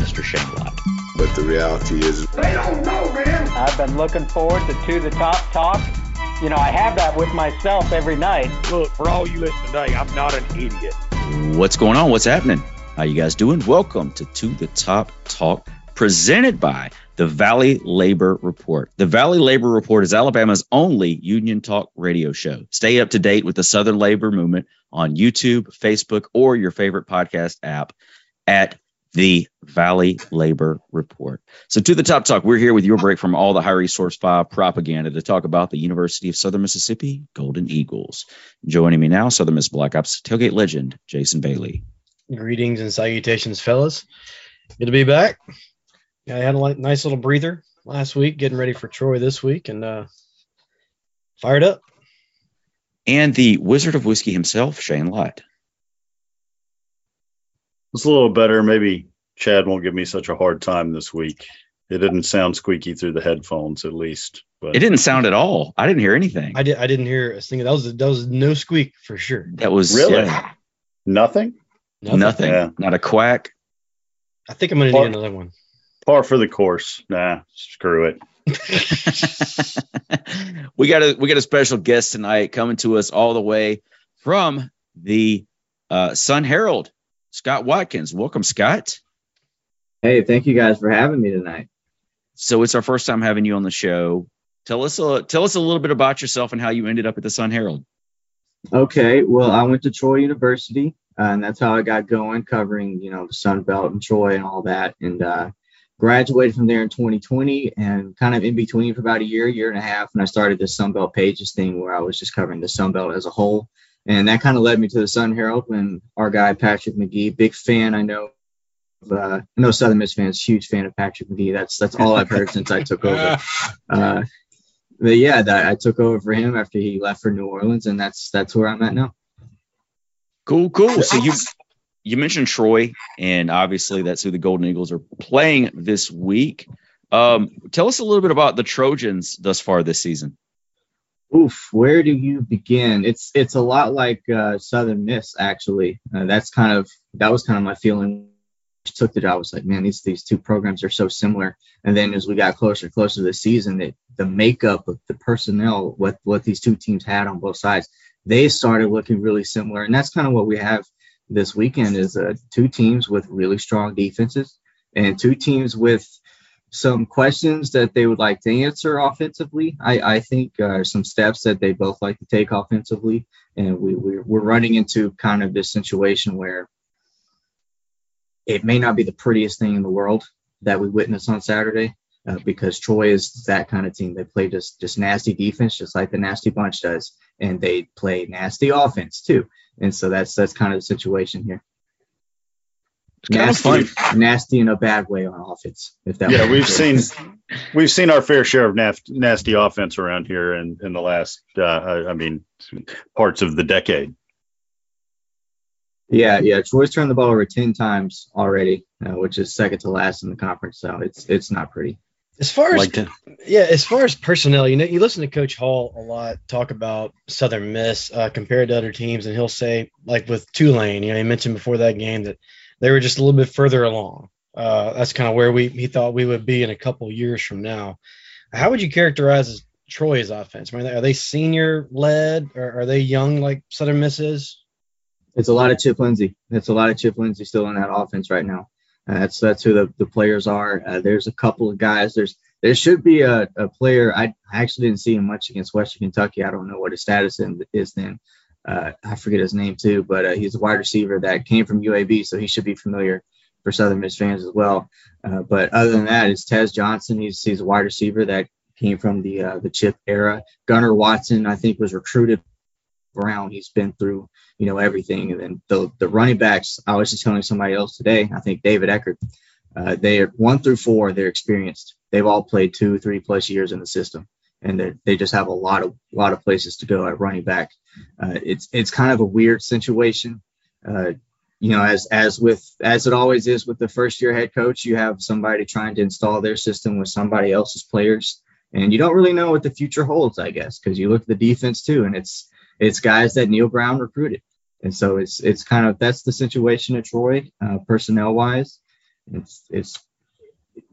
Mr. Shane Lott. But the reality is, they don't know, man. I've been looking forward to To the Top Talk. You know, I have that with myself every night. Look, for all you listening today, I'm not an idiot. What's going on? What's happening? How you guys doing? Welcome to To the Top Talk, presented by the Valley Labor Report. The Valley Labor Report is Alabama's only union talk radio show. Stay up to date with the Southern labor movement on YouTube, Facebook, or your favorite podcast app at the Valley Labor Report. So, to the top talk, we're here with your break from all the high resource five propaganda to talk about the University of Southern Mississippi Golden Eagles. Joining me now, Southern Miss Black Ops tailgate legend, Jason Bailey. Greetings and salutations, fellas. Good to be back. Yeah, I had a nice little breather last week, getting ready for Troy this week, and uh, fired up. And the Wizard of Whiskey himself, Shane Lott. It's a little better. Maybe Chad won't give me such a hard time this week. It didn't sound squeaky through the headphones, at least. But it didn't sound at all. I didn't hear anything. I did. I didn't hear a single. That was that was no squeak for sure. That was really yeah. nothing. Nothing. nothing. Yeah. Not a quack. I think I'm gonna par, need another one. Par for the course. Nah, screw it. we got a we got a special guest tonight coming to us all the way from the uh, Sun Herald Scott Watkins. Welcome, Scott. Hey, thank you guys for having me tonight. So it's our first time having you on the show. Tell us a tell us a little bit about yourself and how you ended up at the Sun Herald. Okay, well, I went to Troy University, uh, and that's how I got going, covering you know the Sun Belt and Troy and all that, and uh, graduated from there in 2020, and kind of in between for about a year, year and a half, and I started the Sun Belt Pages thing where I was just covering the Sun Belt as a whole and that kind of led me to the Sun Herald when our guy Patrick Magee, big fan, I know. Uh, I know Southern Miss fans, huge fan of Patrick Magee. That's that's all I've heard since I took over. Uh, but yeah, that, I took over for him after he left for New Orleans, and that's that's where I'm at now. Cool, cool. So you you mentioned Troy, and obviously that's who the Golden Eagles are playing this week. Um, tell us a little bit about the Trojans thus far this season. Oof, where do you begin? It's it's a lot like uh, Southern Miss actually. Uh, that's kind of that was kind of my feeling. I took the job. I was like, man, these these two programs are so similar. And then as we got closer closer to the season, that the makeup of the personnel, what what these two teams had on both sides, they started looking really similar. And that's kind of what we have this weekend is uh, two teams with really strong defenses and two teams with some questions that they would like to answer offensively. I, I think uh, some steps that they both like to take offensively, and we, we we're running into kind of this situation where it may not be the prettiest thing in the world that we witness on Saturday. Uh, because Troy is that kind of team. They play just just nasty defense, just like the nasty bunch does, and they play nasty offense too. And so that's that's kind of the situation here nasty, nasty in a bad way on offense. If that yeah, we've seen we've seen our fair share of nasty, nasty offense around here in in the last, uh, I mean, parts of the decade. Yeah, yeah. Troy's turned the ball over ten times already, uh, which is second to last in the conference. So it's it's not pretty. As far as like to, yeah, as far as personnel, you know, you listen to Coach Hall a lot talk about Southern Miss uh, compared to other teams, and he'll say like with Tulane, you know, he mentioned before that game that they were just a little bit further along. Uh, that's kind of where we he thought we would be in a couple years from now. How would you characterize Troy's offense? are they senior led or are they young like Southern Miss is? It's a lot of Chip Lindsey. It's a lot of Chip Lindsey still in that offense right now. Uh, that's that's who the, the players are. Uh, there's a couple of guys. There's there should be a, a player. I, I actually didn't see him much against Western Kentucky. I don't know what his status is then uh, I forget his name too, but uh, he's a wide receiver that came from UAB, so he should be familiar for Southern Miss fans as well. Uh, but other than that, it's Tez Johnson. He's he's a wide receiver that came from the uh, the chip era. Gunnar Watson, I think, was recruited Brown. He's been through you know everything, and then the the running backs. I was just telling somebody else today. I think David Eckert. Uh, they are one through four. They're experienced. They've all played two, three plus years in the system, and they just have a lot of lot of places to go at running back. Uh, it's it's kind of a weird situation. Uh, you know, as as with as it always is with the first year head coach, you have somebody trying to install their system with somebody else's players, and you don't really know what the future holds, I guess, because you look at the defense too, and it's it's guys that Neil Brown recruited, and so it's it's kind of that's the situation at Troy, uh, personnel wise. It's it's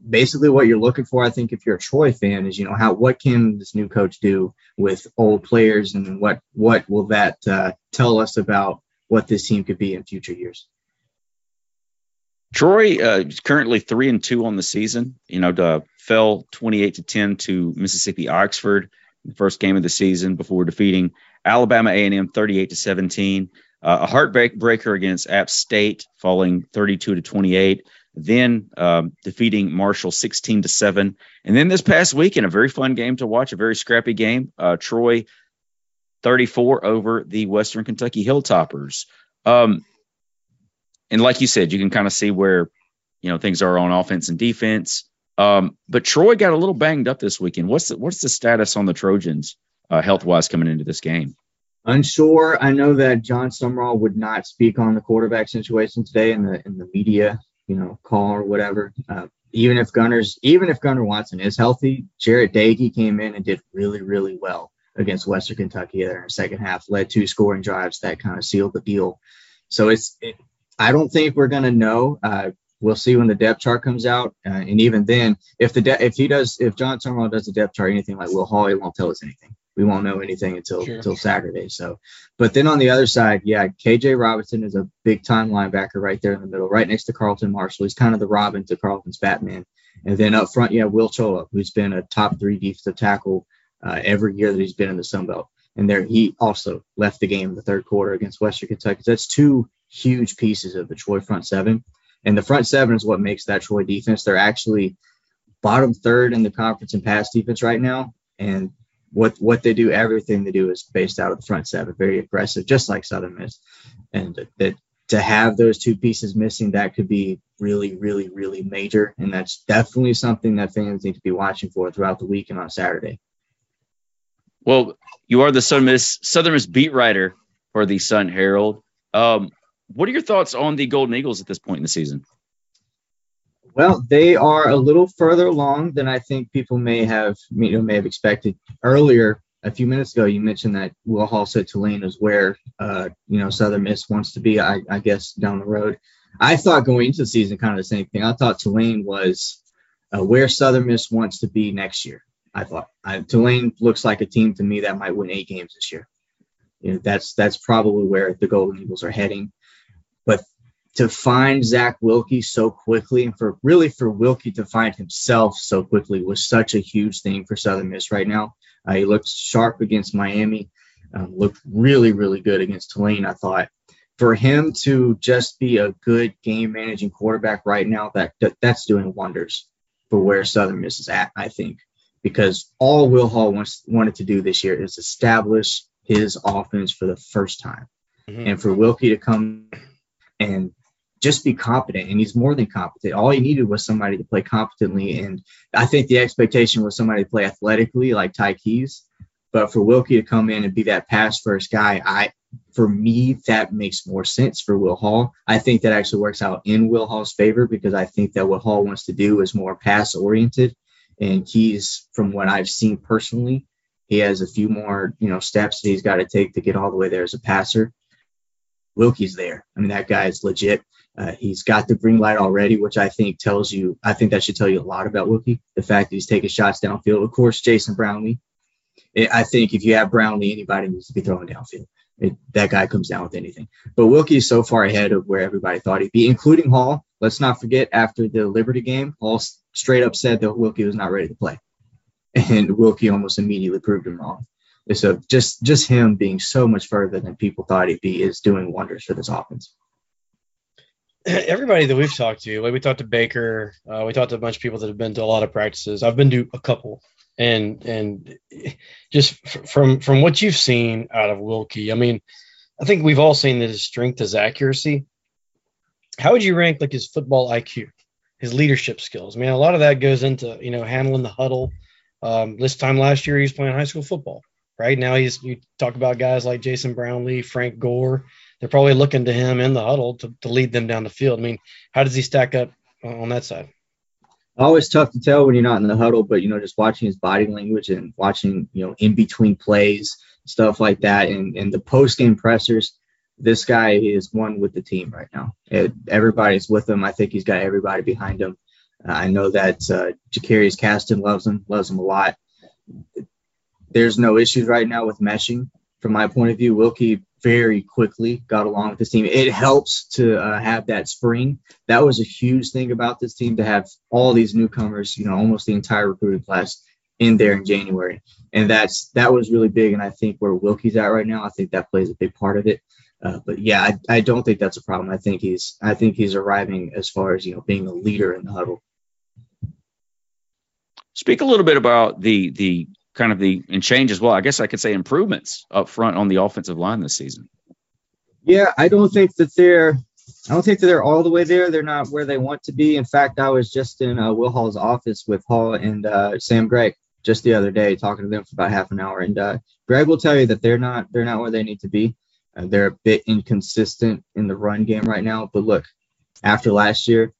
basically what you're looking for. I think if you're a Troy fan, is you know how what can this new coach do with old players, and what what will that uh, tell us about what this team could be in future years? Troy uh, is currently three and two on the season. You know, uh, fell 28 to 10 to Mississippi Oxford the first game of the season before defeating Alabama A&M 38 to 17. Uh, a heartbreaker against App State, falling 32 to 28. Then um, defeating Marshall 16 to seven, and then this past weekend, a very fun game to watch, a very scrappy game. Uh, Troy 34 over the Western Kentucky Hilltoppers. Um, and like you said, you can kind of see where you know things are on offense and defense. Um, but Troy got a little banged up this weekend. What's the, what's the status on the Trojans uh, health wise coming into this game? Unsure. I know that Jon Sumrall would not speak on the quarterback situation today in the in the media, you know, call or whatever. Uh, even if Gunnar's, even if Gunnar Watson is healthy, Jarret Doege came in and did really, really well against Western Kentucky there in the second half, led two scoring drives that kind of sealed the deal. So it's, it, I don't think we're going to know. Uh, we'll see when the depth chart comes out. Uh, and even then, if the de- if he does, if Jon Sumrall does the depth chart, anything like Will Hall, he won't tell us anything. We won't know anything until sure. until Saturday. So, but then on the other side, yeah, KJ Robinson is a big time linebacker right there in the middle, right next to Carlton Martial. He's kind of the Robin to Carlton's Batman. And then up front, yeah, Will Choloh, who's been a top three defensive tackle uh, every year that he's been in the Sun Belt. And there, he also left the game in the third quarter against Western Kentucky. That's two huge pieces of the Troy front seven. And the front seven is what makes that Troy defense. They're actually bottom third in the conference in pass defense right now. And what what they do, everything they do is based out of the front seven, very aggressive, just like Southern Miss. And that to have those two pieces missing, that could be really, really, really major. And that's definitely something that fans need to be watching for throughout the week and on Saturday. Well, you are the Southern Miss, Southern Miss beat writer for the Sun Herald. Um, what are your thoughts on the Golden Eagles at this point in the season? Well, they are a little further along than I think people may have you know may have expected. Earlier, a few minutes ago, you mentioned that Will Hall said Tulane is where uh, you know Southern Miss wants to be. I, I, guess down the road. I thought going into the season kind of the same thing. I thought Tulane was uh, where Southern Miss wants to be next year. I thought I, Tulane looks like a team to me that might win eight games this year. You know, that's that's probably where the Golden Eagles are heading. To find Zach Wilcke so quickly, and for really for Wilcke to find himself so quickly, was such a huge thing for Southern Miss right now. Uh, he looked sharp against Miami, um, looked really really good against Tulane. I thought for him to just be a good game managing quarterback right now, that, that that's doing wonders for where Southern Miss is at. I think because all Will Hall wants wanted to do this year is establish his offense for the first time, mm-hmm. and for Wilcke to come and just be competent. And he's more than competent. All he needed was somebody to play competently. And I think the expectation was somebody to play athletically like Ty Keys. But for Wilcke to come in and be that pass first guy, I for me that makes more sense for Will Hall. I think that actually works out in Will Hall's favor because I think that what Hall wants to do is more pass oriented. And Keys, from what I've seen personally, he has a few more, you know, steps that he's got to take to get all the way there as a passer. Wilcke's there. I mean, that guy is legit. Uh, he's got the green light already, which I think tells you, I think that should tell you a lot about Wilcke. The fact that he's taking shots downfield. Of course, Jason Brownlee. I think if you have Brownlee, anybody needs to be throwing downfield. It, that guy comes down with anything. But Wilcke is so far ahead of where everybody thought he'd be, including Hall. Let's not forget after the Liberty game, Hall straight up said that Wilcke was not ready to play. And Wilcke almost immediately proved him wrong. So just just him being so much further than people thought he'd be is doing wonders for this offense. Everybody that we've talked to, like we talked to Baker, uh, we talked to a bunch of people that have been to a lot of practices. I've been to a couple, and and just from from what you've seen out of Wilcke, I mean, I think we've all seen that his strength is accuracy. How would you rank like his football IQ? his leadership skills. I mean, a lot of that goes into you know handling the huddle. Um, this time last year, he was playing high school football. Right now, he's you talk about guys like Jason Brownlee, Frank Gore. They're probably looking to him in the huddle to, to lead them down the field. I mean, how does he stack up on that side? Always tough to tell when you're not in the huddle, but you know, just watching his body language and watching, you know, in between plays, stuff like that, and and the post game pressers. This guy is one with the team right now. It, everybody's with him. I think he's got everybody behind him. Uh, I know that uh, Jakarius Caston loves him, loves him a lot. There's no issues right now with meshing from my point of view. Wilcke very quickly got along with this team. It helps to uh, have that spring. That was a huge thing about this team to have all these newcomers, you know, almost the entire recruiting class in there in January. And that's that was really big. And I think where Wilcke's at right now, I think that plays a big part of it. Uh, but yeah, I, I don't think that's a problem. I think he's I think he's arriving as far as you know being a leader in the huddle. Speak a little bit about the the kind of the and change as well. I guess I could say improvements up front on the offensive line this season. Yeah, I don't think that they're I don't think that they're all the way there. They're not where they want to be. In fact, I was just in uh, Will Hall's office with Hall and uh, Sam Gregg just the other day, talking to them for about half an hour. And uh, Gregg will tell you that they're not they're not where they need to be. Uh, they're a bit inconsistent in the run game right now. But look, after last year,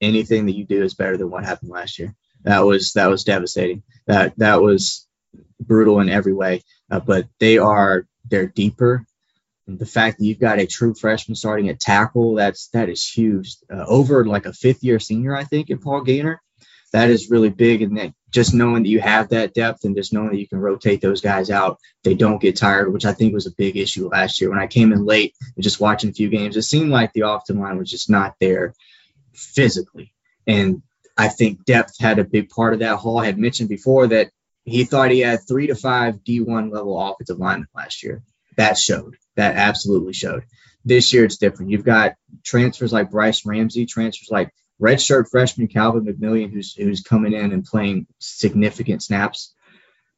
anything that you do is better than what happened last year. That was that was devastating. That that was brutal in every way. Uh, but they are they're deeper. The fact that you've got a true freshman starting at tackle that's that is huge. Uh, over like a fifth year senior, I think, in Paul Gainer, that is really big. And that just knowing that you have that depth and just knowing that you can rotate those guys out, they don't get tired, which I think was a big issue last year. When I came in late and just watching a few games, it seemed like the offensive line was just not there physically. And I think depth had a big part of that. Hall had mentioned before that he thought he had three to five D1 level offensive linemen last year. That showed. That absolutely showed. This year it's different. You've got transfers like Bryce Ramsey, transfers like redshirt freshman Calvin McMillian, who's who's coming in and playing significant snaps.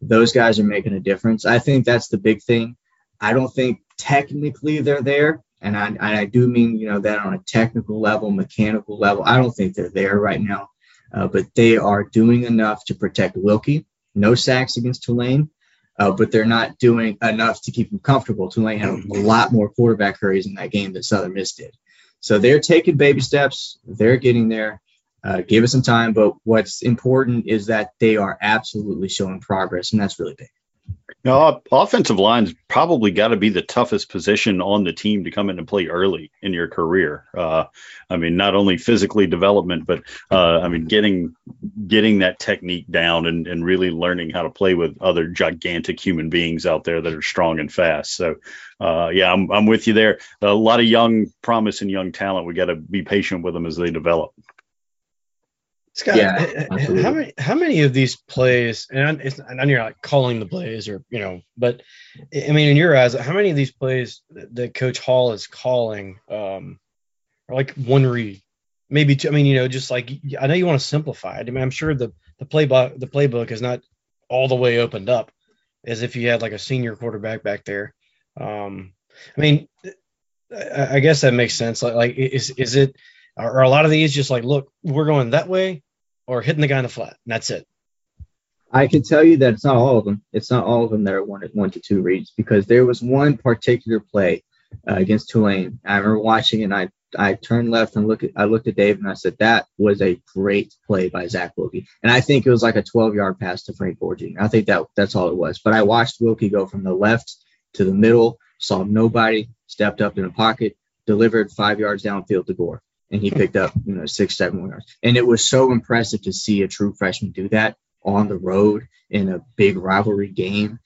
Those guys are making a difference. I think that's the big thing. I don't think technically they're there, and I, and I do mean you know that on a technical level, mechanical level. I don't think they're there right now uh, but they are doing enough to protect Wilcke. No sacks against Tulane, uh, but they're not doing enough to keep him comfortable. Tulane had a lot more quarterback hurries in that game than Southern Miss did. So they're taking baby steps. They're getting there. Uh, give it some time, but what's important is that they are absolutely showing progress, and that's really big. Now, offensive line's probably got to be the toughest position on the team to come in and play early in your career. Uh, I mean, not only physically development, but uh, I mean, getting getting that technique down and, and really learning how to play with other gigantic human beings out there that are strong and fast. So, uh, yeah, I'm, I'm with you there. A lot of young promise and young talent. We got to be patient with them as they develop. Scott, yeah, how many how many of these plays, and it's, I know you're not calling the plays or you know, but I mean, in your eyes, how many of these plays that Coach Hall is calling um, are like one read, maybe two? I mean, you know, just like I know you want to simplify it. I mean, I'm sure the the playbook the playbook is not all the way opened up as if you had like a senior quarterback back there. Um, I mean, I, I guess that makes sense. Like, like is is it? Are a lot of these just like, look, we're going that way, or hitting the guy in the flat. And that's it. I can tell you that it's not all of them. It's not all of them that are one, one to two reads because there was one particular play uh, against Tulane. I remember watching and I I turned left and look at I looked at Dave and I said that was a great play by Zach Wilcke. And I think it was like a 12 yard pass to Frank Jr. I think that that's all it was. But I watched Wilcke go from the left to the middle, saw nobody, stepped up in a pocket, delivered five yards downfield to Gore and he picked up you know six seven yards. And it was so impressive to see a true freshman do that on the road in a big rivalry game.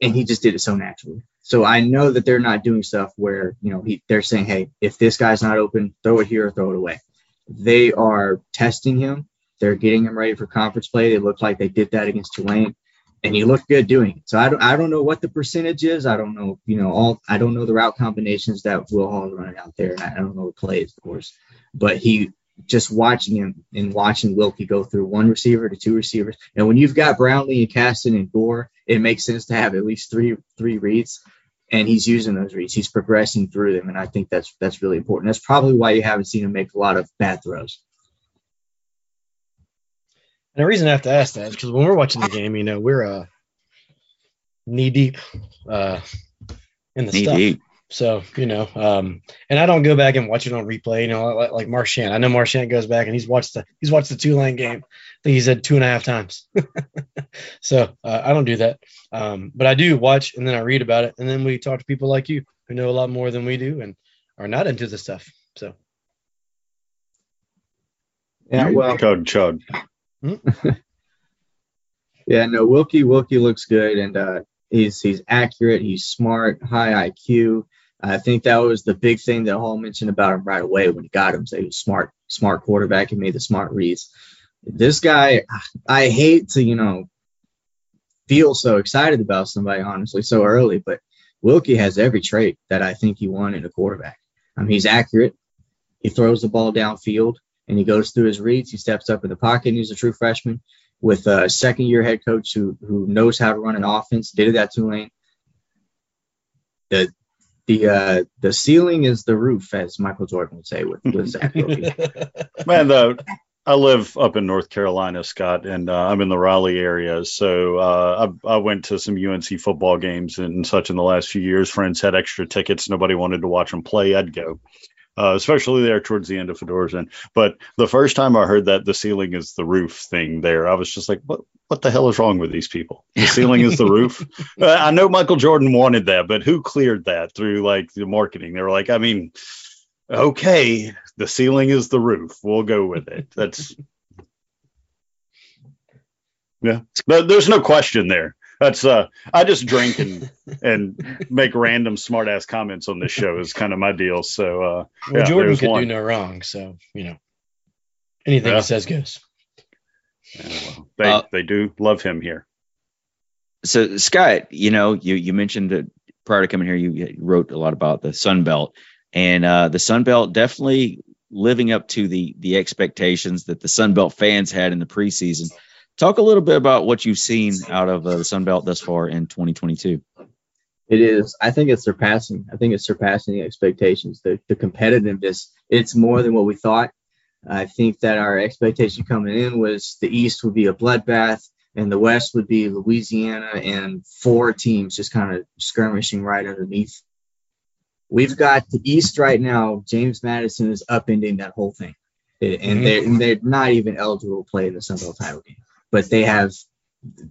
And he just did it so naturally. So i know that they're not doing stuff where you know he, they're saying hey if this guy's not open throw it here or throw it away. They are testing him. They're getting him ready for conference play. They look like they did that against tulane and he looked good doing it. So I don't, I don't know what the percentage is. I don't know, you know, all I don't know the route combinations that Will Hall running out there, and I don't know the plays, of course. But he just watching him and watching Wilcke go through one receiver to two receivers, and when you've got Brownlee and Caston and Gore, it makes sense to have at least three three reads, and he's using those reads. He's progressing through them, and I think that's that's really important. That's probably why you haven't seen him make a lot of bad throws. And the reason I have to ask that is because when we're watching the game, you know, we're uh, knee deep uh, in the Knee stuff. deep. So you know, um, and I don't go back and watch it on replay. You know, like, like Marchand. I know Marchand goes back and he's watched the he's watched the Tulane game. I think he said two and a half times. so uh, I don't do that, um, but I do watch and then I read about it, and then we talk to people like you who know a lot more than we do and are not into the stuff. So Yeah, well, chug chug. yeah, no, Wilcke Wilcke looks good and uh, he's he's accurate, he's smart, high IQ. I think that was the big thing that Hall mentioned about him right away when he got him. So he was smart, smart quarterback and made the smart reads. This guy, I hate to, you know, feel so excited about somebody, honestly, so early, but Wilcke has every trait that I think you want in a quarterback. I mean, he's accurate. He throws the ball downfield and he goes through his reads. He steps up in the pocket and he's a true freshman with a second year head coach who who knows how to run an offense, did it at Tulane. The the uh the ceiling is the roof, as Michael Jordan would say with, with Zach. Man, the I live up in North Carolina, Scott, and uh, I'm in the Raleigh area. So uh, I, I went to some UNC football games and such in the last few years. Friends had extra tickets. Nobody wanted to watch them play. I'd go, uh, especially there towards the end of Fedora's end. But the first time I heard that the ceiling is the roof thing there, I was just like, what? What the hell is wrong with these people? The ceiling is the roof. Uh, I know Michael Jordan wanted that, but who cleared that through like the marketing? They were like, I mean, okay, the ceiling is the roof. We'll go with it. That's yeah. But there's no question there. That's uh I just drink and and make random smart ass comments on this show is kind of my deal. So uh well, Yeah, Jordan there's could one. do no wrong. So you know, anything Yeah. he says goes. yeah, well, they Uh, they do love him here. So Scott, you know, you you mentioned that prior to coming here, you, you wrote a lot about the Sun Belt, and uh, the Sun Belt definitely living up to the the expectations that the Sun Belt fans had in the preseason. Talk a little bit about what you've seen out of uh, the Sun Belt thus far in 2022. It is. I think it's surpassing. I think it's surpassing expectations. The, the competitiveness. It's more than what we thought. I think that our expectation coming in was the East would be a bloodbath, and the West would be Louisiana and four teams just kind of skirmishing right underneath. We've got the East right now. James Madison is upending that whole thing, and they're and they're not even eligible to play in the Sun Belt title game. But they have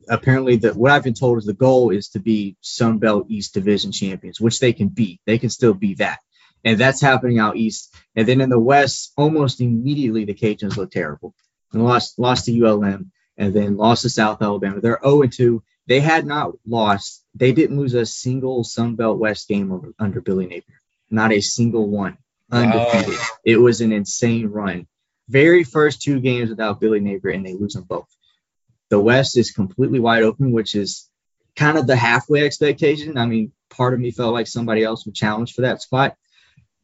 apparently the what I've been told is the goal is to be Sun Belt East Division champions, which they can be. They can still be that. And that's happening out east. And then in the west, almost immediately the Cajuns look terrible. And lost lost to ULM and then lost to South Alabama. They're 0 and 2. They had not lost. They didn't lose a single Sun Belt West game over, under Billy Napier. Not a single one. Undefeated. It was an insane run. Very first two games without Billy Napier, and they lose them both. The West is completely wide open, which is kind of the halfway expectation. I mean, part of me felt like somebody else would challenge for that spot,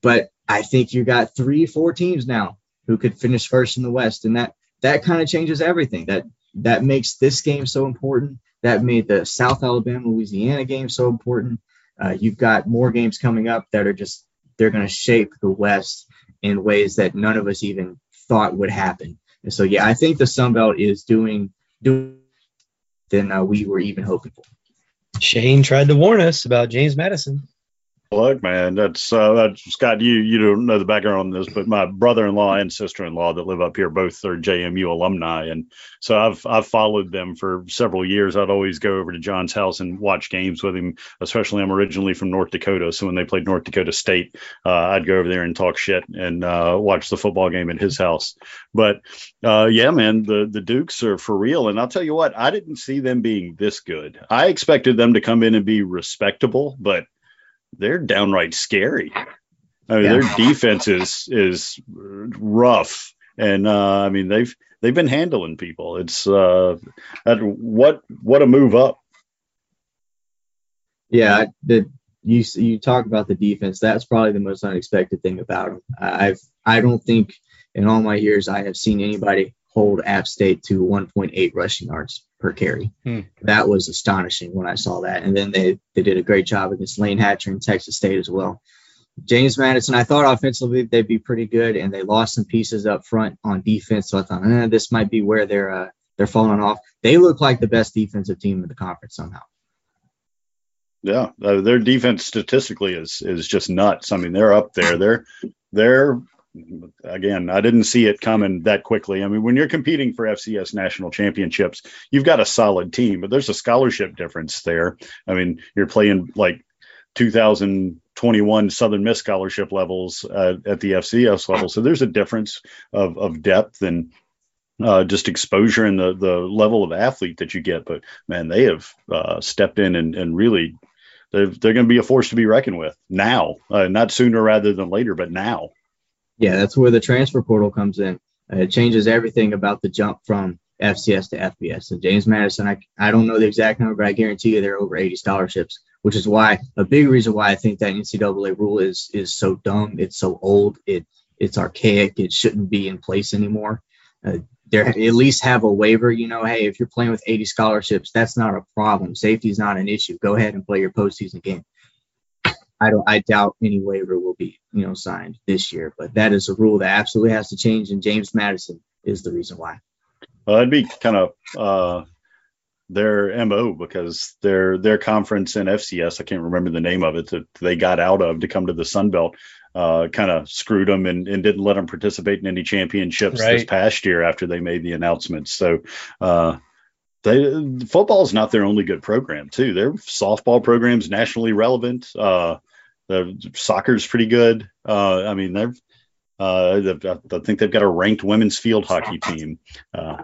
but I think you got three, four teams now who could finish first in the West, and that that kind of changes everything. That that makes this game so important. That made the South Alabama Louisiana game so important. Uh, you've got more games coming up that are just they're going to shape the West in ways that none of us even thought would happen. And so, yeah, I think the Sun Belt is doing doing than uh, we were even hoping for. Shane tried to warn us about James Madison. Look, man, that's uh, that's Scott. You you don't know the background on this, but my brother-in-law and sister-in-law that live up here both are JMU alumni, and so I've I've followed them for several years. I'd always go over to John's house and watch games with him. Especially, I'm originally from North Dakota, so when they played North Dakota State, uh, I'd go over there and talk shit and uh, watch the football game at his house. But uh, yeah, man, the the Dukes are for real, and I'll tell you what, I didn't see them being this good. I expected them to come in and be respectable, but they're downright scary. I mean, Yeah. their defense is is rough, and uh, I mean they've they've been handling people. It's uh, what what a move up. Yeah, the you you talk about the defense. That's probably the most unexpected thing about them. I've I don't think in all my years I have seen anybody hold App State to 1.8 rushing yards per carry. Hmm. That was astonishing when I saw that. And then they they did a great job against Layne Hatcher and Texas State as well. James Madison, I thought offensively they'd be pretty good, and they lost some pieces up front on defense. So I thought, eh, this might be where their uh, they're falling off. They look like the best defensive team in the conference somehow. Yeah, uh, their defense statistically is is just nuts. I mean, they're up there. They're they're again, I didn't see it coming that quickly. I mean, when you're competing for FCS national championships, you've got a solid team, but there's a scholarship difference there. I mean, you're playing like 2021 Southern Miss scholarship levels uh, at the FCS level, so there's a difference of of depth and uh, just exposure and the the level of athlete that you get. But man, they have uh, stepped in and, and really they're, they're going to be a force to be reckoned with now, uh, not sooner rather than later, but now. Yeah, that's where the transfer portal comes in. Uh, it changes everything about the jump from FCS to FBS. And James Madison, I, I don't know the exact number, but I guarantee you there are over 80 scholarships, which is why a big reason why I think that NCAA rule is is so dumb. It's so old. It it's archaic. It shouldn't be in place anymore. Uh, there at least have a waiver. You know, hey, if you're playing with 80 scholarships, that's not a problem. Safety is not an issue. Go ahead and play your postseason game. I don't. I doubt any waiver will be, you know, signed this year. But that is a rule that absolutely has to change, and James Madison is the reason why. Well, that'd be kind of uh, their mo because their their conference in FCS, I can't remember the name of it, that they got out of to come to the Sun Belt uh, kind of screwed them and, and, didn't let them participate in any championships right. this past year after they made the announcement. So, uh, they football is not their only good program too. Their softball program's nationally relevant. Uh, the soccer's pretty good. Uh, I mean, they've uh, I think they've got a ranked women's field hockey team, uh,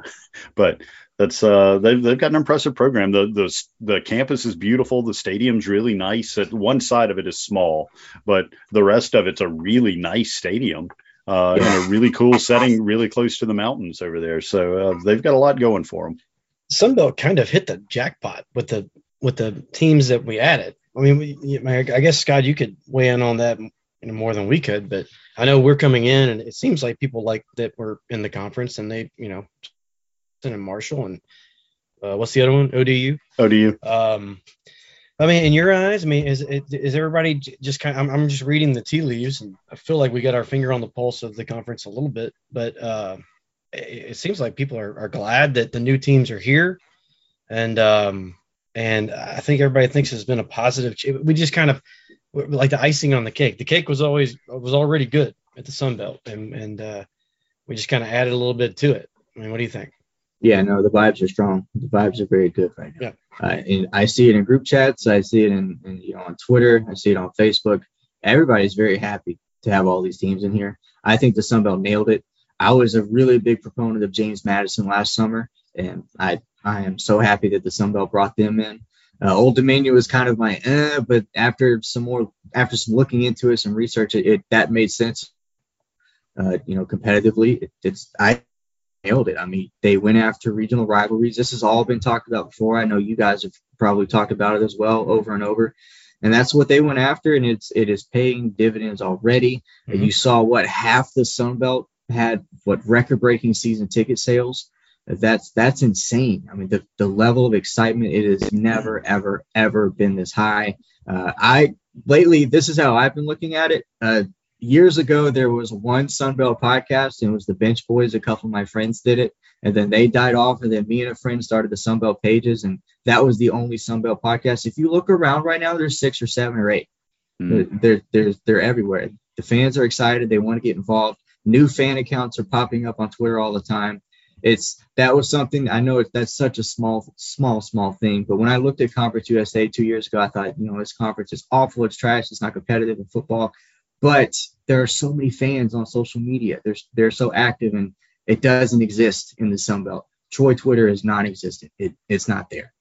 but that's uh, they've they've got an impressive program. The the the campus is beautiful. The stadium's really nice. At one side of it is small, but the rest of it's a really nice stadium. Uh, in a really cool setting, really close to the mountains over there. So uh, they've got a lot going for them. Sunbelt kind of hit the jackpot with the with the teams that we added. I mean, we, I guess Scott, you could weigh in on that more than we could, but I know we're coming in, and it seems like people like that we're in the conference, and they, you know, and Marshall and uh, what's the other one? ODU. ODU. Um, I mean, in your eyes, I mean, is is everybody just kind? Of, I'm, I'm just reading the tea leaves, and I feel like we got our finger on the pulse of the conference a little bit. But uh, it, it seems like people are, are glad that the new teams are here, and um, and I think everybody thinks it's been a positive. We just kind of like the icing on the cake. The cake was always was already good at the Sun Belt, and and uh, we just kind of added a little bit to it. I mean, what do you think? Yeah, no, the vibes are strong. The vibes are very good right now. Yeah. Uh, and I see it in group chats. I see it in, in, you know on Twitter. I see it on Facebook. Everybody's very happy to have all these teams in here. I think the Sun Belt nailed it. I was a really big proponent of James Madison last summer, and I I am so happy that the Sun Belt brought them in. Uh, Old Dominion was kind of my eh, but after some more after some looking into it, some research, it, it that made sense. Uh, you know, competitively, it, it's I nailed it. I mean, they went after regional rivalries. This has all been talked about before. I know you guys have probably talked about it as well over and over. And that's what they went after, and it's it is paying dividends already. Mm-hmm. You saw what half the Sun Belt had what record breaking season ticket sales. That's that's insane. I mean, the, the level of excitement it has never ever ever been this high. Uh, I lately this is how I've been looking at it. Uh, years ago there was one Sunbelt podcast and it was the Bench Boys. A couple of my friends did it, and then they died off. And then me and a friend started the Sunbelt pages, and that was the only Sunbelt podcast. If you look around right now, there's six or seven or eight. Mm. They're, they're they're everywhere. The fans are excited. They want to get involved. New fan accounts are popping up on Twitter all the time. It's that was something I know that's such a small, small, small thing. But when I looked at Conference USA two years ago, I thought, you know, this conference is awful. It's trash. It's not competitive in football but there are so many fans on social media. They're they're so active, and it doesn't exist in the Sun Belt. Troy Twitter is non-existent. It, it's not there.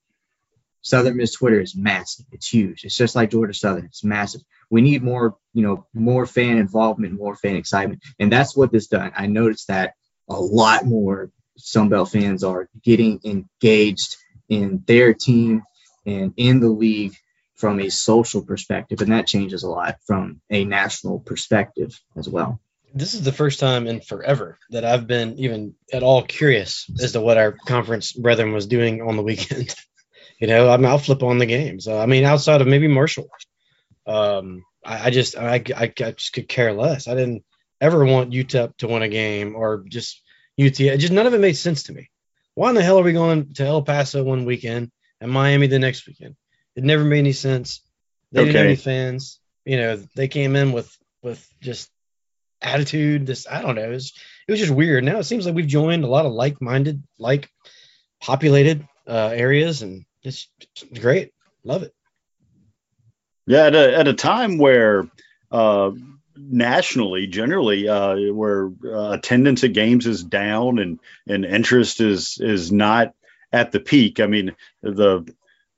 Southern Miss Twitter is massive. It's huge. It's just like Georgia Southern. It's massive. We need more, you know, more fan involvement, more fan excitement, and that's what this done. I noticed that a lot more Sun Belt fans are getting engaged in their team and in the league from a social perspective, and that changes a lot from a national perspective as well. This is the first time in forever that I've been even at all curious as to what our conference brethren was doing on the weekend. you know, I mean, I'll flip on the games. I mean, outside of maybe Marshall, um, I, I, just I, I, I just could care less. I didn't ever want UTEP to win a game or just UT. Just none of it made sense to me. why in the hell are we going to El Paso one weekend and Miami the next weekend? It never made any sense. They didn't have any fans. You know, they came in with with just attitude. This I don't know. It was, it was just weird. Now it seems like we've joined a lot of like-minded, like populated uh, areas, and it's great. Love it. Yeah, at a, at a time where uh, nationally, generally, uh, where uh, attendance at games is down and and interest is is not at the peak. I mean, the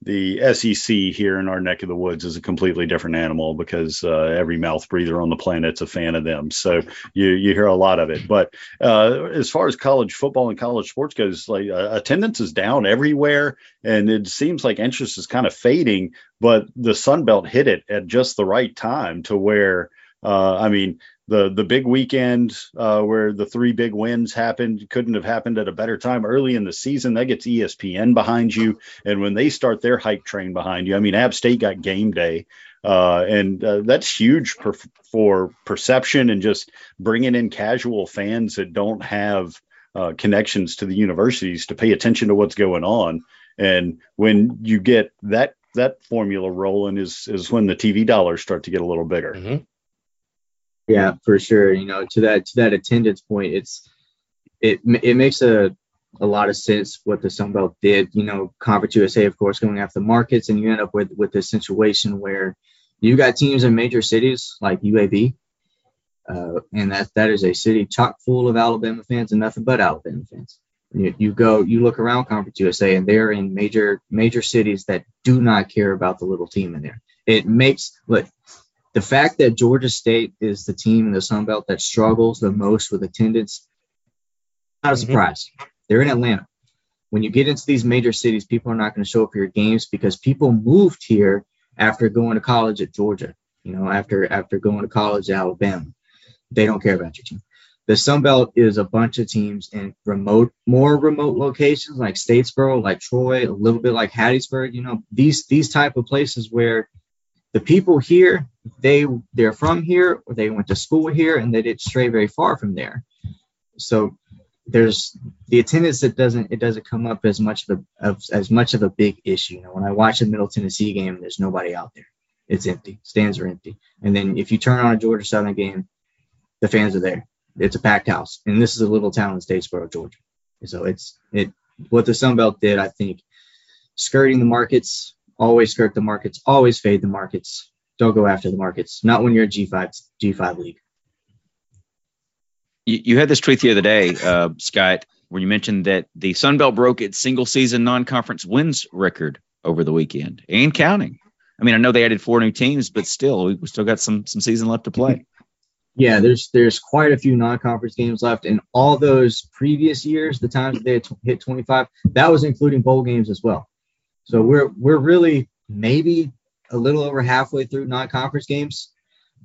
the SEC here in our neck of the woods is a completely different animal because uh, every mouth breather on the planet's a fan of them. So you you hear a lot of it. But uh, as far as college football and college sports goes, like uh, attendance is down everywhere, and it seems like interest is kind of fading. But the Sun Belt hit it at just the right time to where uh, I mean. The, the big weekend uh, where the three big wins happened couldn't have happened at a better time early in the season. That gets ESPN behind you, and when they start their hype train behind you, I mean, App State got game day, uh, and uh, that's huge per, for perception and just bringing in casual fans that don't have uh, connections to the universities to pay attention to what's going on. And when you get that that formula rolling, is is when the TV dollars start to get a little bigger. Mhm. Yeah, for sure. You know, to that to that attendance point, it's it it makes a a lot of sense what the Sun Belt did. You know, Conference USA, of course, going after the markets, and you end up with with this situation where you got teams in major cities like UAB, uh, and that that is a city chock full of Alabama fans and nothing but Alabama fans. You, you go, you look around Conference USA, and they're in major major cities that do not care about the little team in there. It makes look the fact that Georgia State is the team in the Sun Belt that struggles the most with attendance, not a Mhm. surprise. They're in Atlanta. When you get into these major cities, people are not going to show up for your games because people moved here after going to college at Georgia. You know, after after going to college at Alabama, they don't care about your team. The Sun Belt is a bunch of teams in remote, more remote locations like Statesboro, like Troy, a little bit like Hattiesburg. You know, these these type of places where the people here they they're from here or they went to school here and they didn't stray very far from there. So there's the attendance that doesn't it doesn't come up as much of a of, as much of a big issue. You know when i watch a middle tennessee game there's nobody out there. It's empty. Stands are empty. And then if you turn on a georgia southern game the fans are there. It's a packed house. And this is a little town in statesboro georgia. So it's it what the sun belt did i think skirting the markets always skirt the markets always fade the markets don't go after the markets. Not when you're a G5 G5 league. You, you had this tweet the other day, uh, Scott, where you mentioned that the Sun Belt broke its single season non conference wins record over the weekend and counting. I mean, I know they added four new teams, but still, we still got some some season left to play. Yeah, there's there's quite a few non-conference games left, and all those previous years, the times that they hit 25, that was including bowl games as well. So we're we're really maybe a little over halfway through non-conference games,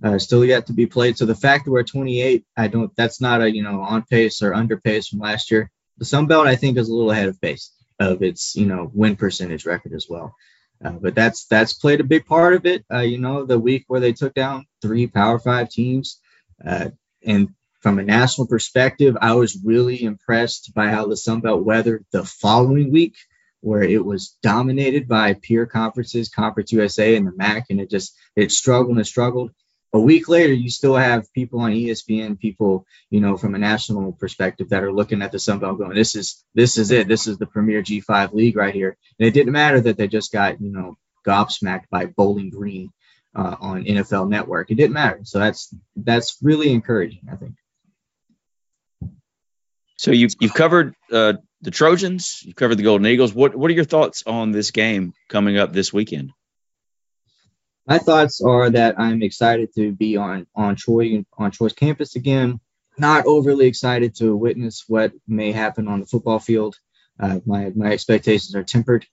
uh, still yet to be played. So the fact that we're 28, I don't. That's not a you know on pace or under pace from last year. The Sun Belt, I think, is a little ahead of pace of its you know win percentage record as well. Uh, but that's that's played a big part of it. Uh, you know, the week where they took down three Power Five teams, uh, and from a national perspective, I was really impressed by how the Sun Belt weathered the following week, where it was dominated by peer conferences, Conference USA and the MAC, and it just it struggled and struggled. A week later, you still have people on ESPN, people you know from a national perspective that are looking at the Sun Belt going, "This is this is it. This is the premier G5 league right here." And it didn't matter that they just got you know gobsmacked by Bowling Green uh, on NFL Network. It didn't matter. So that's that's really encouraging, I think. So you've you've covered uh, the Trojans, you've covered the Golden Eagles. What what are your thoughts on this game coming up this weekend? My thoughts are that I'm excited to be on on Troy on Troy's campus again. Not overly excited to witness what may happen on the football field. Uh, my my expectations are tempered.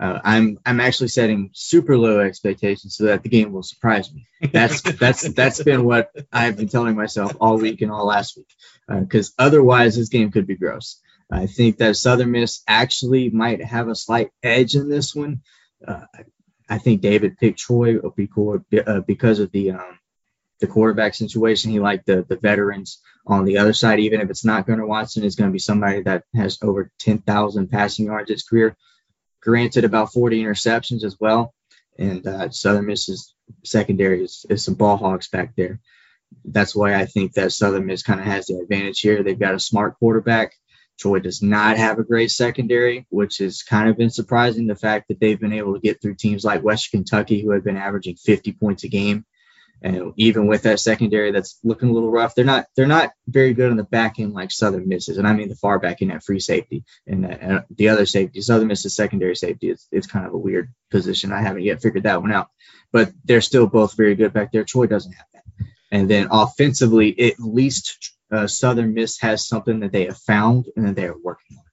Uh, I'm I'm actually setting super low expectations so that the game will surprise me. That's that's that's been what I've been telling myself all week and all last week. Because otherwise, this game could be gross. I think that Southern Miss actually might have a slight edge in this one. Uh, I think David picked Troy because, uh, because of the um, the quarterback situation. He liked the the veterans on the other side, even if it's not Gunnar Watson, it's going to be somebody that has over 10,000 passing yards his career. Granted, about 40 interceptions as well. And uh, Southern Miss's secondary is, is some ball hogs back there. That's why I think that Southern Miss kind of has the advantage here. They've got a smart quarterback. Troy does not have a great secondary, which has kind of been surprising. The fact that they've been able to get through teams like Western Kentucky, who have been averaging 50 points a game, and even with that secondary that's looking a little rough, they're not they're not very good on the back end like Southern Misses, and I mean the far back end at free safety and, uh, and the other safety. Southern Miss's secondary safety is it's kind of a weird position. I haven't yet figured that one out, but they're still both very good back there. Troy doesn't have that, and then offensively, at least uh, Southern Miss has something that they have found and that they are working on.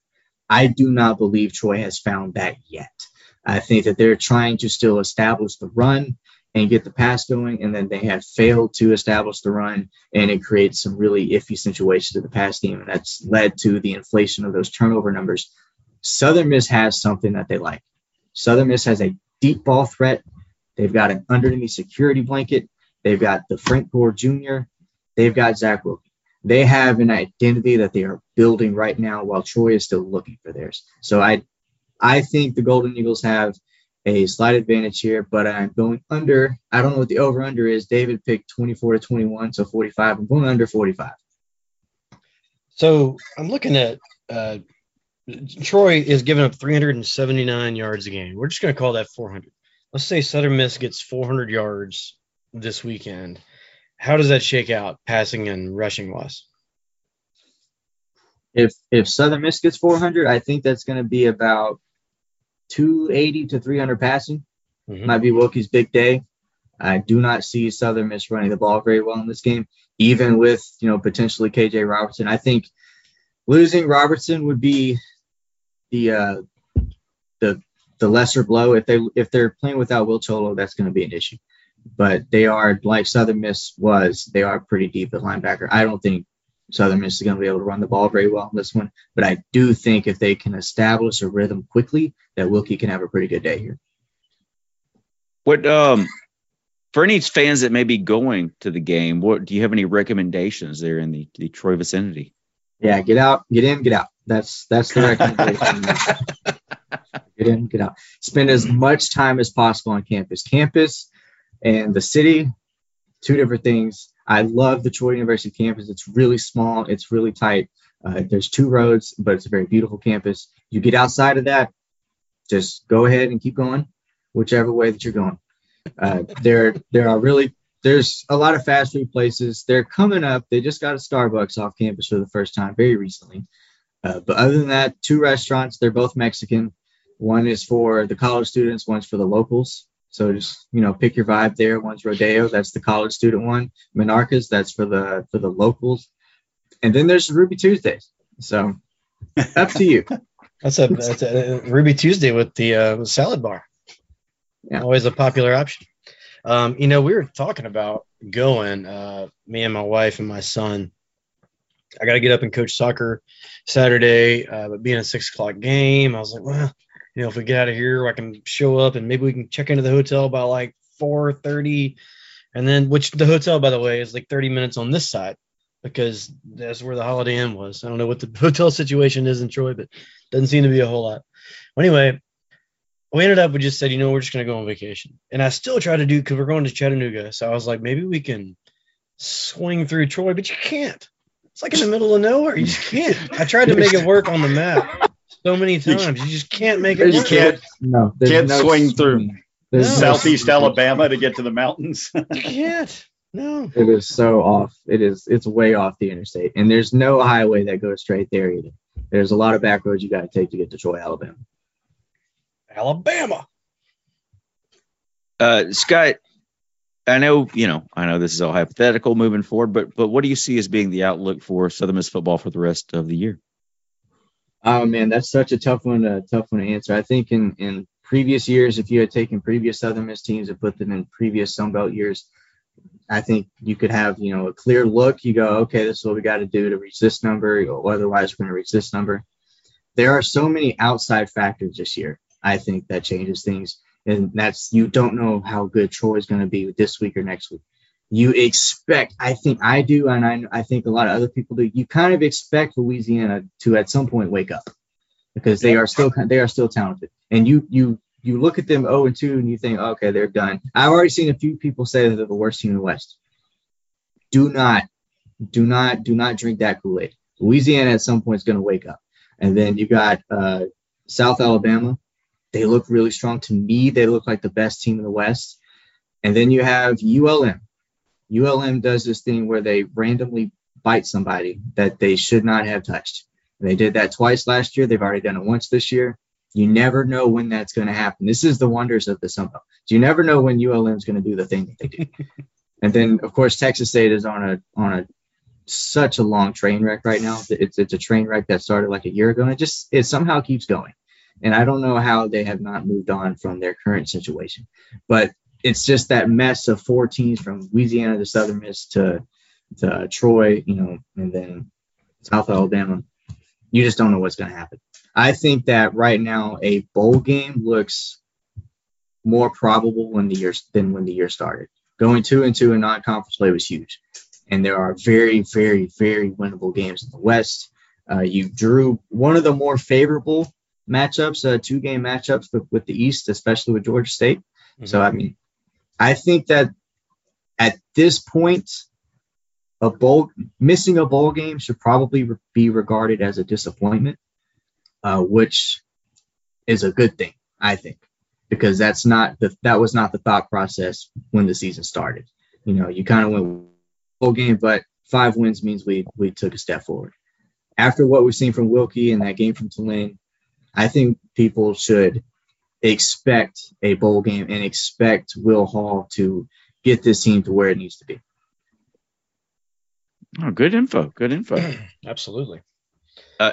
I do not believe Troy has found that yet. I think that they're trying to still establish the run and get the pass going, and then they have failed to establish the run, and it creates some really iffy situations in the pass game, and that's led to the inflation of those turnover numbers. Southern Miss has something that they like. Southern Miss has a deep ball threat. They've got an underneath security blanket. They've got the Frank Gore Jr. They've got Zach Wilcke. They have an identity that they are building right now, while Troy is still looking for theirs. So I, I think the Golden Eagles have a slight advantage here, but I'm going under. I don't know what the over under is. David picked 24 to 21, so 45. I'm going under 45. So I'm looking at uh, Troy is giving up 379 yards a game. We're just going to call that 400. Let's say Southern Miss gets 400 yards this weekend. How does that shake out passing and rushing wise? If if Southern Miss gets 400, I think that's going to be about 280 to 300 passing. Mm-hmm. Might be Wilcke's big day. I do not see Southern Miss running the ball very well in this game, even with you know potentially KJ Robertson. I think losing Robertson would be the uh, the the lesser blow. If they if they're playing without Will Choloh, that's going to be an issue. But they are like Southern Miss was. They are pretty deep at linebacker. I don't think Southern Miss is going to be able to run the ball very well in this one. But I do think if they can establish a rhythm quickly, that Wilcke can have a pretty good day here. What um for any fans that may be going to the game, what do you have any recommendations there in the Detroit vicinity? Yeah, get out, get in, get out. That's that's the recommendation. get in, get out. Spend as much time as possible on campus. Campus and the city, two different things I love the Troy University campus. It's really small, it's really tight. Uh, there's two roads, but it's a very beautiful campus. You get outside of that, just go ahead and keep going, whichever way that you're going. Uh, there, there are really there's a lot of fast food places. They're coming up. They just got a Starbucks off campus for the first time very recently. Uh, but other than that, two restaurants. They're both Mexican. One is for the college students. One's for the locals. So just you know, pick your vibe there. One's Rodeo, that's the college student one. Monarchas, that's for the for the locals. And then there's Ruby Tuesdays. So up to you. that's a that's a Ruby Tuesday with the uh, salad bar. Yeah. Always a popular option. Um, you know, we were talking about going, uh, me and my wife and my son. I got to get up and coach soccer Saturday, uh, but being a six o'clock game, I was like, well, you know, if we get out of here, I can show up and maybe we can check into the hotel by like 4:30, and then which the hotel, by the way, is like 30 minutes on this side because that's where the Holiday Inn was. I don't know what the hotel situation is in Troy, but doesn't seem to be a whole lot. Well, anyway, we ended up we just said, you know, we're just gonna go on vacation, and I still try to do because we're going to Chattanooga, so I was like, maybe we can swing through Troy, but you can't. It's like in the middle of nowhere. You just can't. I tried to make it work on the map so many times. You just can't make it. You can't. No, can't no swing through no. southeast Alabama to get to the mountains. you can't. No. It is so off. It is. It's way off the interstate, and there's no highway that goes straight there either. There's a lot of back roads you got to take to get to Troy, Alabama. Alabama. Uh, Scott, I know you know. I know this is all hypothetical moving forward, but but what do you see as being the outlook for Southern Miss football for the rest of the year? Oh man, that's such a tough one to tough one to answer. I think in in previous years, if you had taken previous Southern Miss teams and put them in previous Sun Belt years, I think you could have you know a clear look. You go, okay, this is what we got to do to reach this number, or otherwise we're going to reach this number. There are so many outside factors this year. I think that changes things, and that's you don't know how good Troy is going to be this week or next week. You expect, I think I do, and I, I think a lot of other people do, you kind of expect Louisiana to at some point wake up because they are still they are still talented. And you you you look at them 0 and 2 and you think, okay, they're done. I've already seen a few people say that they're the worst team in the West. Do not, do not, do not drink that Kool-Aid. Louisiana at some point is going to wake up. And then you got uh, South Alabama. They look really strong. To me, they look like the best team in the West. And then you have ULM. ULM does this thing where they randomly bite somebody that they should not have touched. They did that twice last year. They've already done it once this year. You never know when that's going to happen. This is the wonders of the Sun Belt. You never know when ULM is going to do the thing that they do. and then, of course, Texas State is on a on a such a long train wreck right now. It's it's a train wreck that started like a year ago, and it just it somehow keeps going. And I don't know how they have not moved on from their current situation, but it's just that mess of four teams from Louisiana to Southern Miss to to Troy, you know, and then South Alabama. You just don't know what's going to happen. I think that right now a bowl game looks more probable when the year than when the year started. Going two and two in non-conference play was huge, and there are very, very, very winnable games in the West. Uh, you drew one of the more favorable matchups, uh, two-game matchups with, with, the East, especially with Georgia State. Mm-hmm. So I mean, I think that at this point, a bowl missing a bowl game should probably be regarded as a disappointment, uh, which is a good thing, I think, because that's not the that was not the thought process when the season started. You know, you kind of went bowl game, but five wins means we we took a step forward. After what we've seen from Wilcke and that game from Tulane, I think people should expect a bowl game and expect Will Hall to get this team to where it needs to be. Oh, good info. Good info. Absolutely. Uh,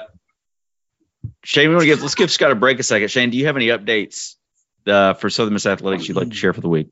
Shane, we want to give let's give Scott a break a second. Shane, do you have any updates uh, for Southern Miss Athletics you'd like to share for the week?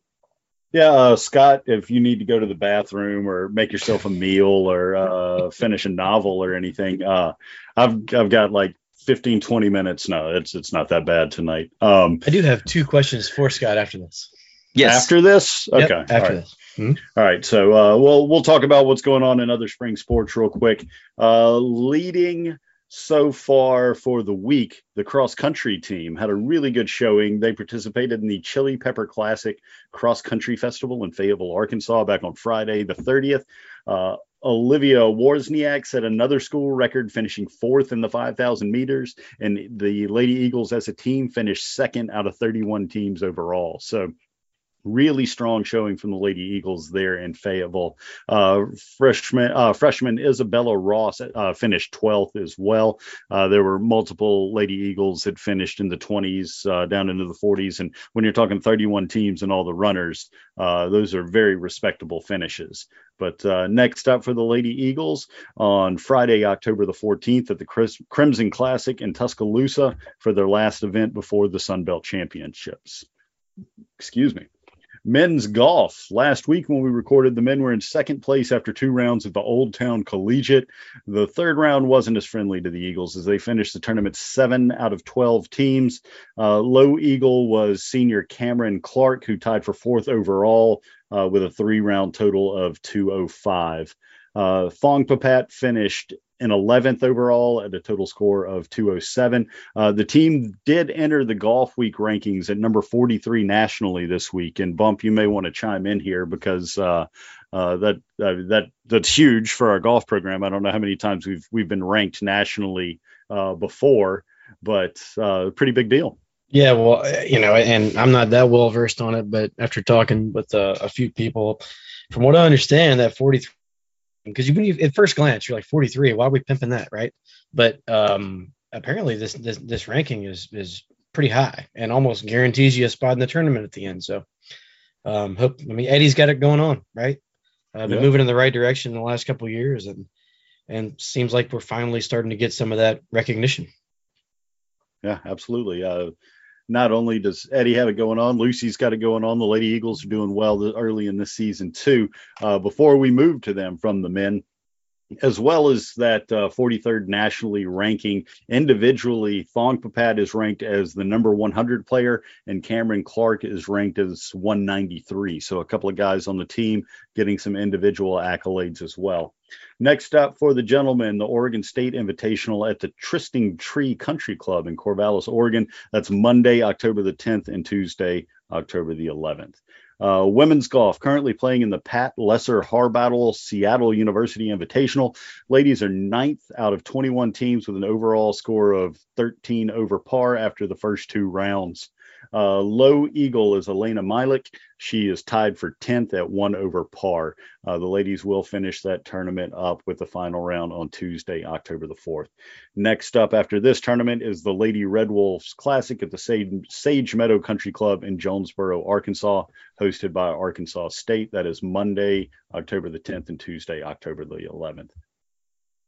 Yeah, uh, Scott, if you need to go to the bathroom or make yourself a meal or uh, finish a novel or anything, uh, I've I've got like 15, 20 minutes. No, it's it's not that bad tonight. Um, I do have two questions for Scott after this. Yes. After this? Okay. Yep, after this. Mm-hmm. All right, so uh, we'll we'll talk about what's going on in other spring sports real quick. Uh, leading so far for the week, the cross country team had a really good showing. They participated in the Chili Pepper Classic Cross Country Festival in Fayetteville, Arkansas, back on Friday the 30th. Uh, Olivia Wozniak set another school record, finishing fourth in the 5,000 meters, and the Lady Eagles as a team finished second out of 31 teams overall. So really strong showing from the Lady Eagles there in Fayetteville. Uh, freshman uh, freshman Isabella Ross uh, finished 12th as well. Uh, there were multiple Lady Eagles that finished in the 20s uh, down into the 40s, and when you're talking 31 teams and all the runners, uh, those are very respectable finishes. But next up for the Lady Eagles on Friday, October the 14th at the Crimson Classic in Tuscaloosa for their last event before the Sun Belt Championships. Excuse me men's golf. Last week when we recorded, the men were in second place after two rounds at the Old Town Collegiate. The third round wasn't as friendly to the Eagles as they finished the tournament seven out of 12 teams. Uh, low Eagle was senior Cameron Clark, who tied for fourth overall uh, with a three round total of 205. Uh, Thong Papat finished in 11th overall at a total score of 207. Uh, the team did enter the Golf Week rankings at number 43 nationally this week. And Bump, you may want to chime in here because uh, uh, that uh, that that's huge for our golf program. I don't know how many times we've we've been ranked nationally uh, before, but uh, pretty big deal. Yeah, well, you know, and I'm not that well versed on it, but after talking with a few people, from what I understand, that 43 because you, you at first glance you're like 43 why are we pimping that right? But um apparently this this, this ranking is is pretty high and almost guarantees you a spot in the tournament at the end. So um hope i mean eddie's got it going on right? Uh, been yeah. moving in the right direction in the last couple years and and seems like we're finally starting to get some of that recognition. Yeah absolutely. Uh not only does Eddie have it going on, Lucy's got it going on. The Lady Eagles are doing well early in this season too. Uh, before we move to them from the men, as well as that uh, 43rd nationally ranking. Individually, Thong Papat is ranked as the number 100 player, and Cameron Clark is ranked as 193. So a couple of guys on the team getting some individual accolades as well. Next up for the gentlemen, the Oregon State Invitational at the Trysting Tree Country Club in Corvallis, Oregon. That's Monday, October the 10th, and Tuesday, October the 11th. Uh, women's golf currently playing in the Pat Lesser Harbottle Seattle University Invitational. Ladies are ninth out of 21 teams with an overall score of 13 over par after the first two rounds. Uh, low Eagle is Elena Milik. She is tied for 10th at one over par. Uh, the ladies will finish that tournament up with the final round on Tuesday, October the 4th. Next up after this tournament is the Lady Red Wolves Classic at the Sage, Sage Meadow Country Club in Jonesboro, Arkansas, hosted by Arkansas State. That is Monday, October the 10th, and Tuesday, October the 11th.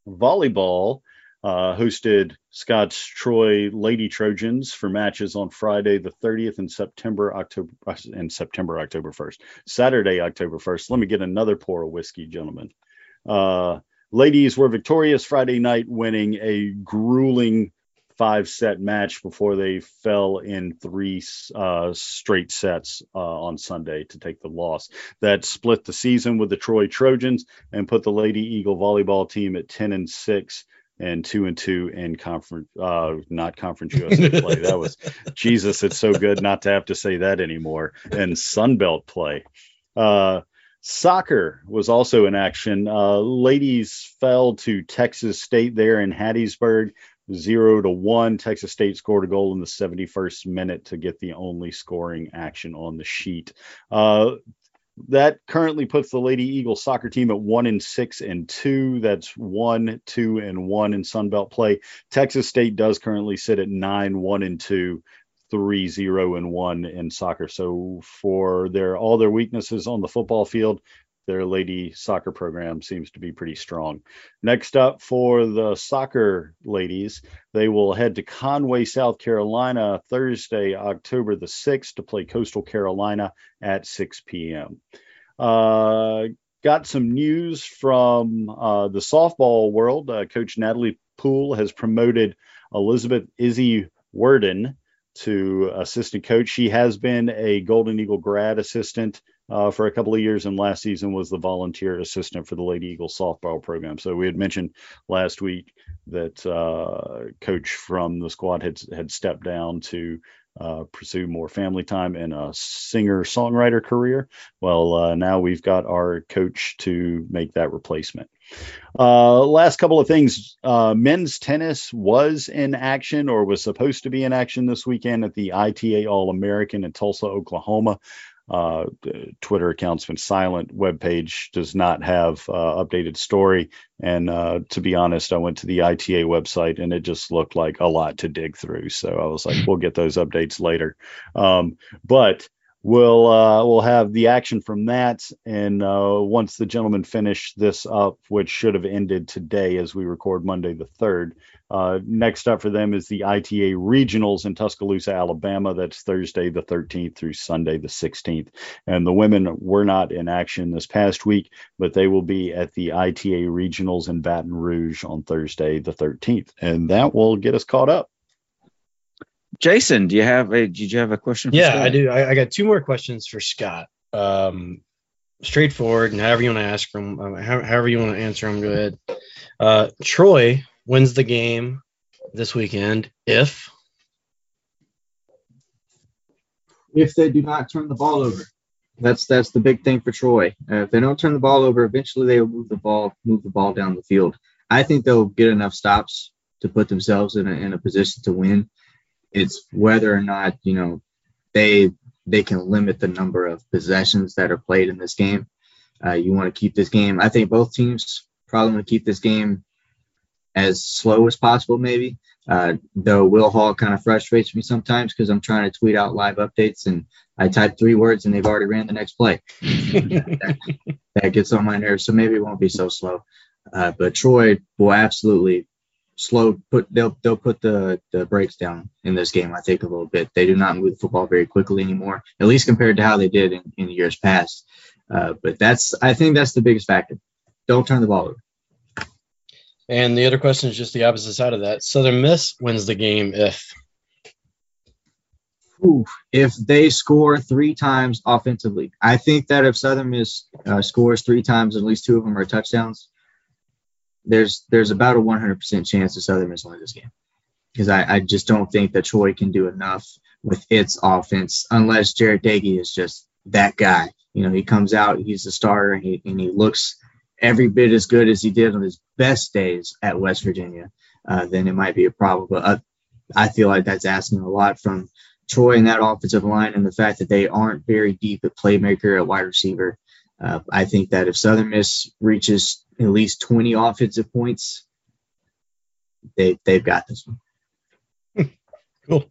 Volleyball uh, hosted Scott's Troy Lady Trojans for matches on Friday the 30th and September October and September October 1st. Saturday October 1st. Let me get another pour of whiskey, gentlemen. Uh, ladies were victorious Friday night, winning a grueling five set match before they fell in three uh, straight sets uh, on Sunday to take the loss. That split the season with the Troy Trojans and put the Lady Eagle volleyball team at 10 and 6 and two and two in conference, uh, not conference USA play. That was Jesus. It's so good not to have to say that anymore. And Sunbelt play. Uh, soccer was also in action. Uh, ladies fell to Texas State there in Hattiesburg, zero to one. Texas State scored a goal in the 71st minute to get the only scoring action on the sheet. Uh, that currently puts the Lady Eagles soccer team at one and six and two. That's one, two, and one in Sunbelt play. Texas State does currently sit at nine, one, and two, three, zero, and one in soccer. So for their all their weaknesses on the football field, their lady soccer program seems to be pretty strong. Next up for the soccer ladies, they will head to Conway, South Carolina Thursday, October the 6th to play Coastal Carolina at 6 p.m. Uh, got some news from uh, the softball world. Uh, Coach Natalie Poole has promoted Elizabeth Izzy Worden to assistant coach. She has been a Golden Eagle grad assistant uh, for a couple of years, and last season was the volunteer assistant for the Lady Eagles softball program. So we had mentioned last week that uh, coach from the squad had had stepped down to uh, pursue more family time and a singer songwriter career. Well, uh, now we've got our coach to make that replacement. Uh, last couple of things uh, men's tennis was in action or was supposed to be in action this weekend at the ITA All American in Tulsa, Oklahoma uh, Twitter account's been silent. Web page does not have uh, updated story. And uh, to be honest, I went to the ITA website and it just looked like a lot to dig through. So I was like, we'll get those updates later. Um, but we'll uh, we'll have the action from that. And uh, once the gentlemen finish this up, which should have ended today as we record Monday the third, uh, next up for them is the ITA Regionals in Tuscaloosa, Alabama. That's Thursday the 13th through Sunday the 16th. And the women were not in action this past week, but they will be at the ITA Regionals in Baton Rouge on Thursday the 13th. And that will get us caught up. Jason, do you have a did you have a question? yeah, Scott? I do. I, I, got two more questions for Scott. Um, straightforward, and however you want to ask them, um, however you want to answer them, go ahead. Uh, Troy wins the game this weekend if if they do not turn the ball over. That's that's the big thing for Troy. Uh, if they don't turn the ball over, eventually they will move the ball move the ball down the field. I think they'll get enough stops to put themselves in a, in a position to win. It's whether or not you know they they can limit the number of possessions that are played in this game. Uh, you want to keep this game. I think both teams probably want to keep this game as slow as possible, maybe. Uh, though Will Hall kind of frustrates me sometimes because I'm trying to tweet out live updates and I type three words and they've already ran the next play. that, that, gets on my nerves. So maybe it won't be so slow. Uh, but Troy will absolutely slow put they'll they'll put the the brakes down in this game. I think a little bit. They do not move the football very quickly anymore, at least compared to how they did in, in years past. Uh, but that's I think that's the biggest factor. Don't turn the ball over. And the other question is just the opposite side of that. Southern Miss wins the game if Ooh, if they score three times offensively, I think that if Southern Miss uh, scores three times, at least two of them are touchdowns. There's there's about a 100% chance that Southern Miss wins this game because I, I just don't think that Troy can do enough with its offense unless Jarret Doege is just that guy. You know, he comes out, he's a starter, and he, and he looks every bit as good as he did on his best days at West Virginia. Uh, then it might be a problem. But uh, I feel like that's asking a lot from Troy and that offensive line, and the fact that they aren't very deep at playmaker at wide receiver. Uh, I think that if Southern Miss reaches at least 20 offensive points, they they've got this one. cool.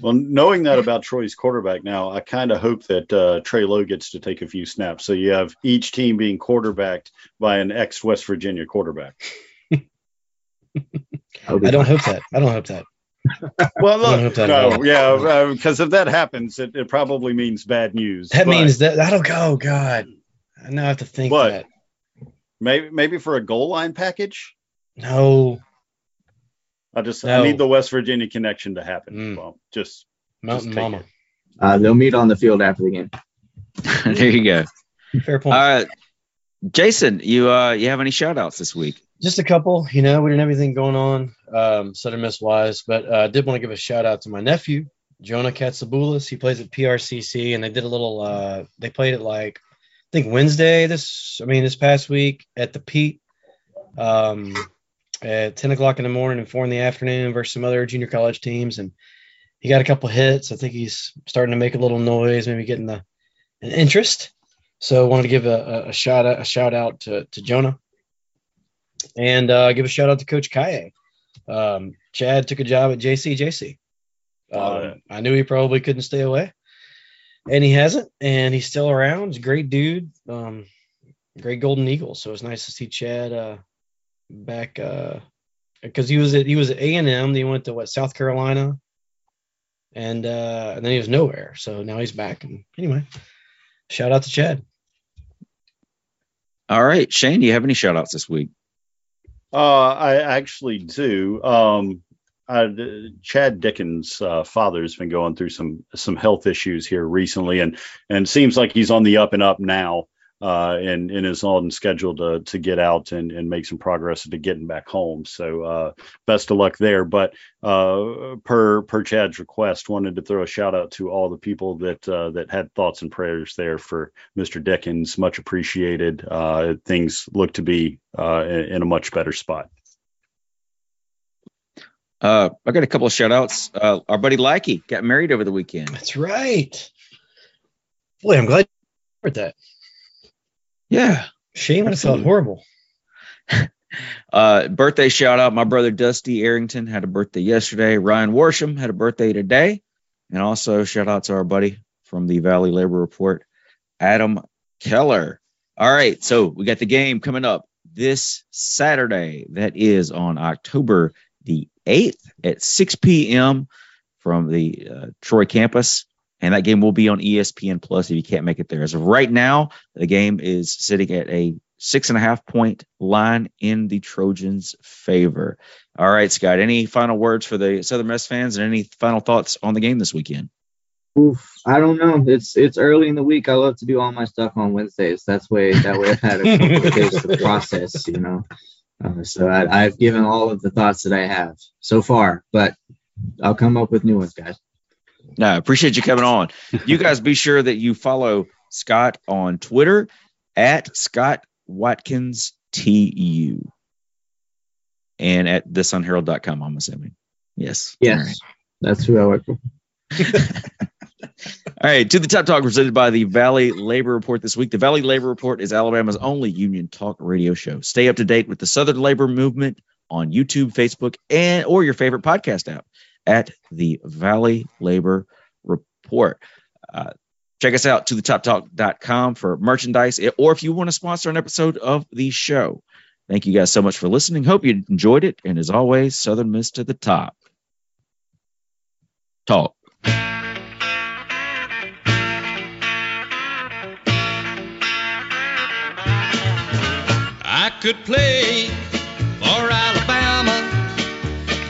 Well, knowing that about Troy's quarterback now, I kind of hope that uh, Trey Lowe gets to take a few snaps. So you have each team being quarterbacked by an ex West Virginia quarterback. I don't hope that. I don't hope that. well, look, no, yeah, because uh, if that happens, it, it, probably means bad news. That but, means that that'll go. God, I now have to think what? that. Maybe, maybe for a goal line package. No, I just no. I need the West Virginia connection to happen. Mm. Well, just Mountain just Mama. Uh, they'll meet on the field after the game. there you go. Fair point. Uh, Jason, you uh, you have any shout outs this week? Just a couple. You know, we didn't have anything going on um, Southern Miss wise, but uh, I did want to give a shout out to my nephew, Jonah Katsaboulis. He plays at PRCC, and they did a little. Uh, they played it like I think Wednesday. This, I mean, this past week at the Pete. Um, at 10 o'clock in the morning and four in the afternoon versus some other junior college teams. And he got a couple hits. I think he's starting to make a little noise, maybe getting the an interest. So I wanted to give a, a, shout out, a shout out to, to Jonah and uh, give a shout out to Coach Kaye. Um, Chad took a job at JCJC. Um, I knew he probably couldn't stay away, and he hasn't, and he's still around. He's a great dude, um, great Golden Eagle. So it's nice to see Chad uh, back Uh because uh, he was at he was at A and M. He went to what South Carolina, and uh, and then he was nowhere. So now he's back. And anyway, shout out to Chad. All right, Shane, do you have any shout outs this week? Uh, I actually do. Um, I, Chad Dickens' uh, father's been going through some some health issues here recently, and and seems like he's on the up and up now uh, and, and is on schedule to, to get out and, and make some progress to getting back home. So uh, best of luck there. But uh, per per Chad's request, wanted to throw a shout out to all the people that uh, that had thoughts and prayers there for Mr. Dickens. Much appreciated. Uh, things look to be uh, in, in, a much better spot. I got a couple of shout outs. our buddy Likey got married over the weekend. That's right. Boy, I'm glad you heard that. Yeah. Shame have felt horrible. uh, birthday shout out. My brother Dusty Arrington had a birthday yesterday. Ryan Worsham had a birthday today. And also shout out to our buddy from the Valley Labor Report, Adam Keller. All right. So we got the game coming up this Saturday. That is on October the 8th at 6 p.m. from the uh, Troy campus and that game will be on ESPN Plus if you can't make it there. As of right now, the game is sitting at a six and a half point line in the Trojans' favor. All right, Scott. Any final words for the Southern Miss fans, and any final thoughts on the game this weekend? Oof, I don't know. It's it's early in the week. I love to do all my stuff on Wednesdays. That's way that way I've had a couple of days to process, you know. Uh, so I, I've given all of the thoughts that I have so far, but I'll come up with new ones, guys. No, appreciate you coming on. You guys be sure that you follow Scott on Twitter at Scott Watkins TU and at thesunherald.com, I'm assuming. Yes. Yes. Right. That's who I work for. All right, to the top talk presented by the Valley Labor Report this week. The Valley Labor Report is Alabama's only union talk radio show. Stay up to date with the Southern labor movement on YouTube, Facebook, and or your favorite podcast app at the Valley Labor Report. Uh, check us out to the toptalk.com for merchandise or if you want to sponsor an episode of the show. Thank you guys so much for listening. Hope you enjoyed it. And as always, Southern Miss to the top. Talk. Could play for Alabama,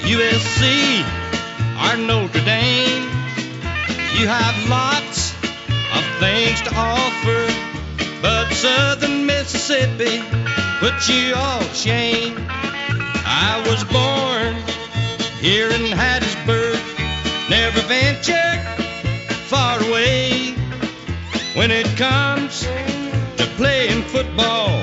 USC or Notre Dame. You have lots of things to offer, but Southern Mississippi puts you all shame. I was born here in Hattiesburg, never ventured far away. When it comes to playing football,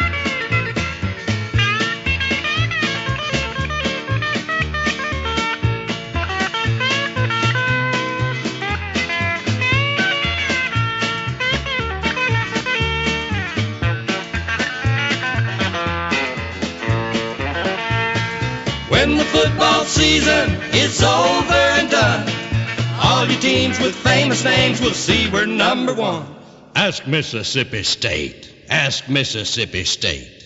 Season is over and done, all your teams with famous names will see we're number one. Ask Mississippi State. Ask Mississippi State.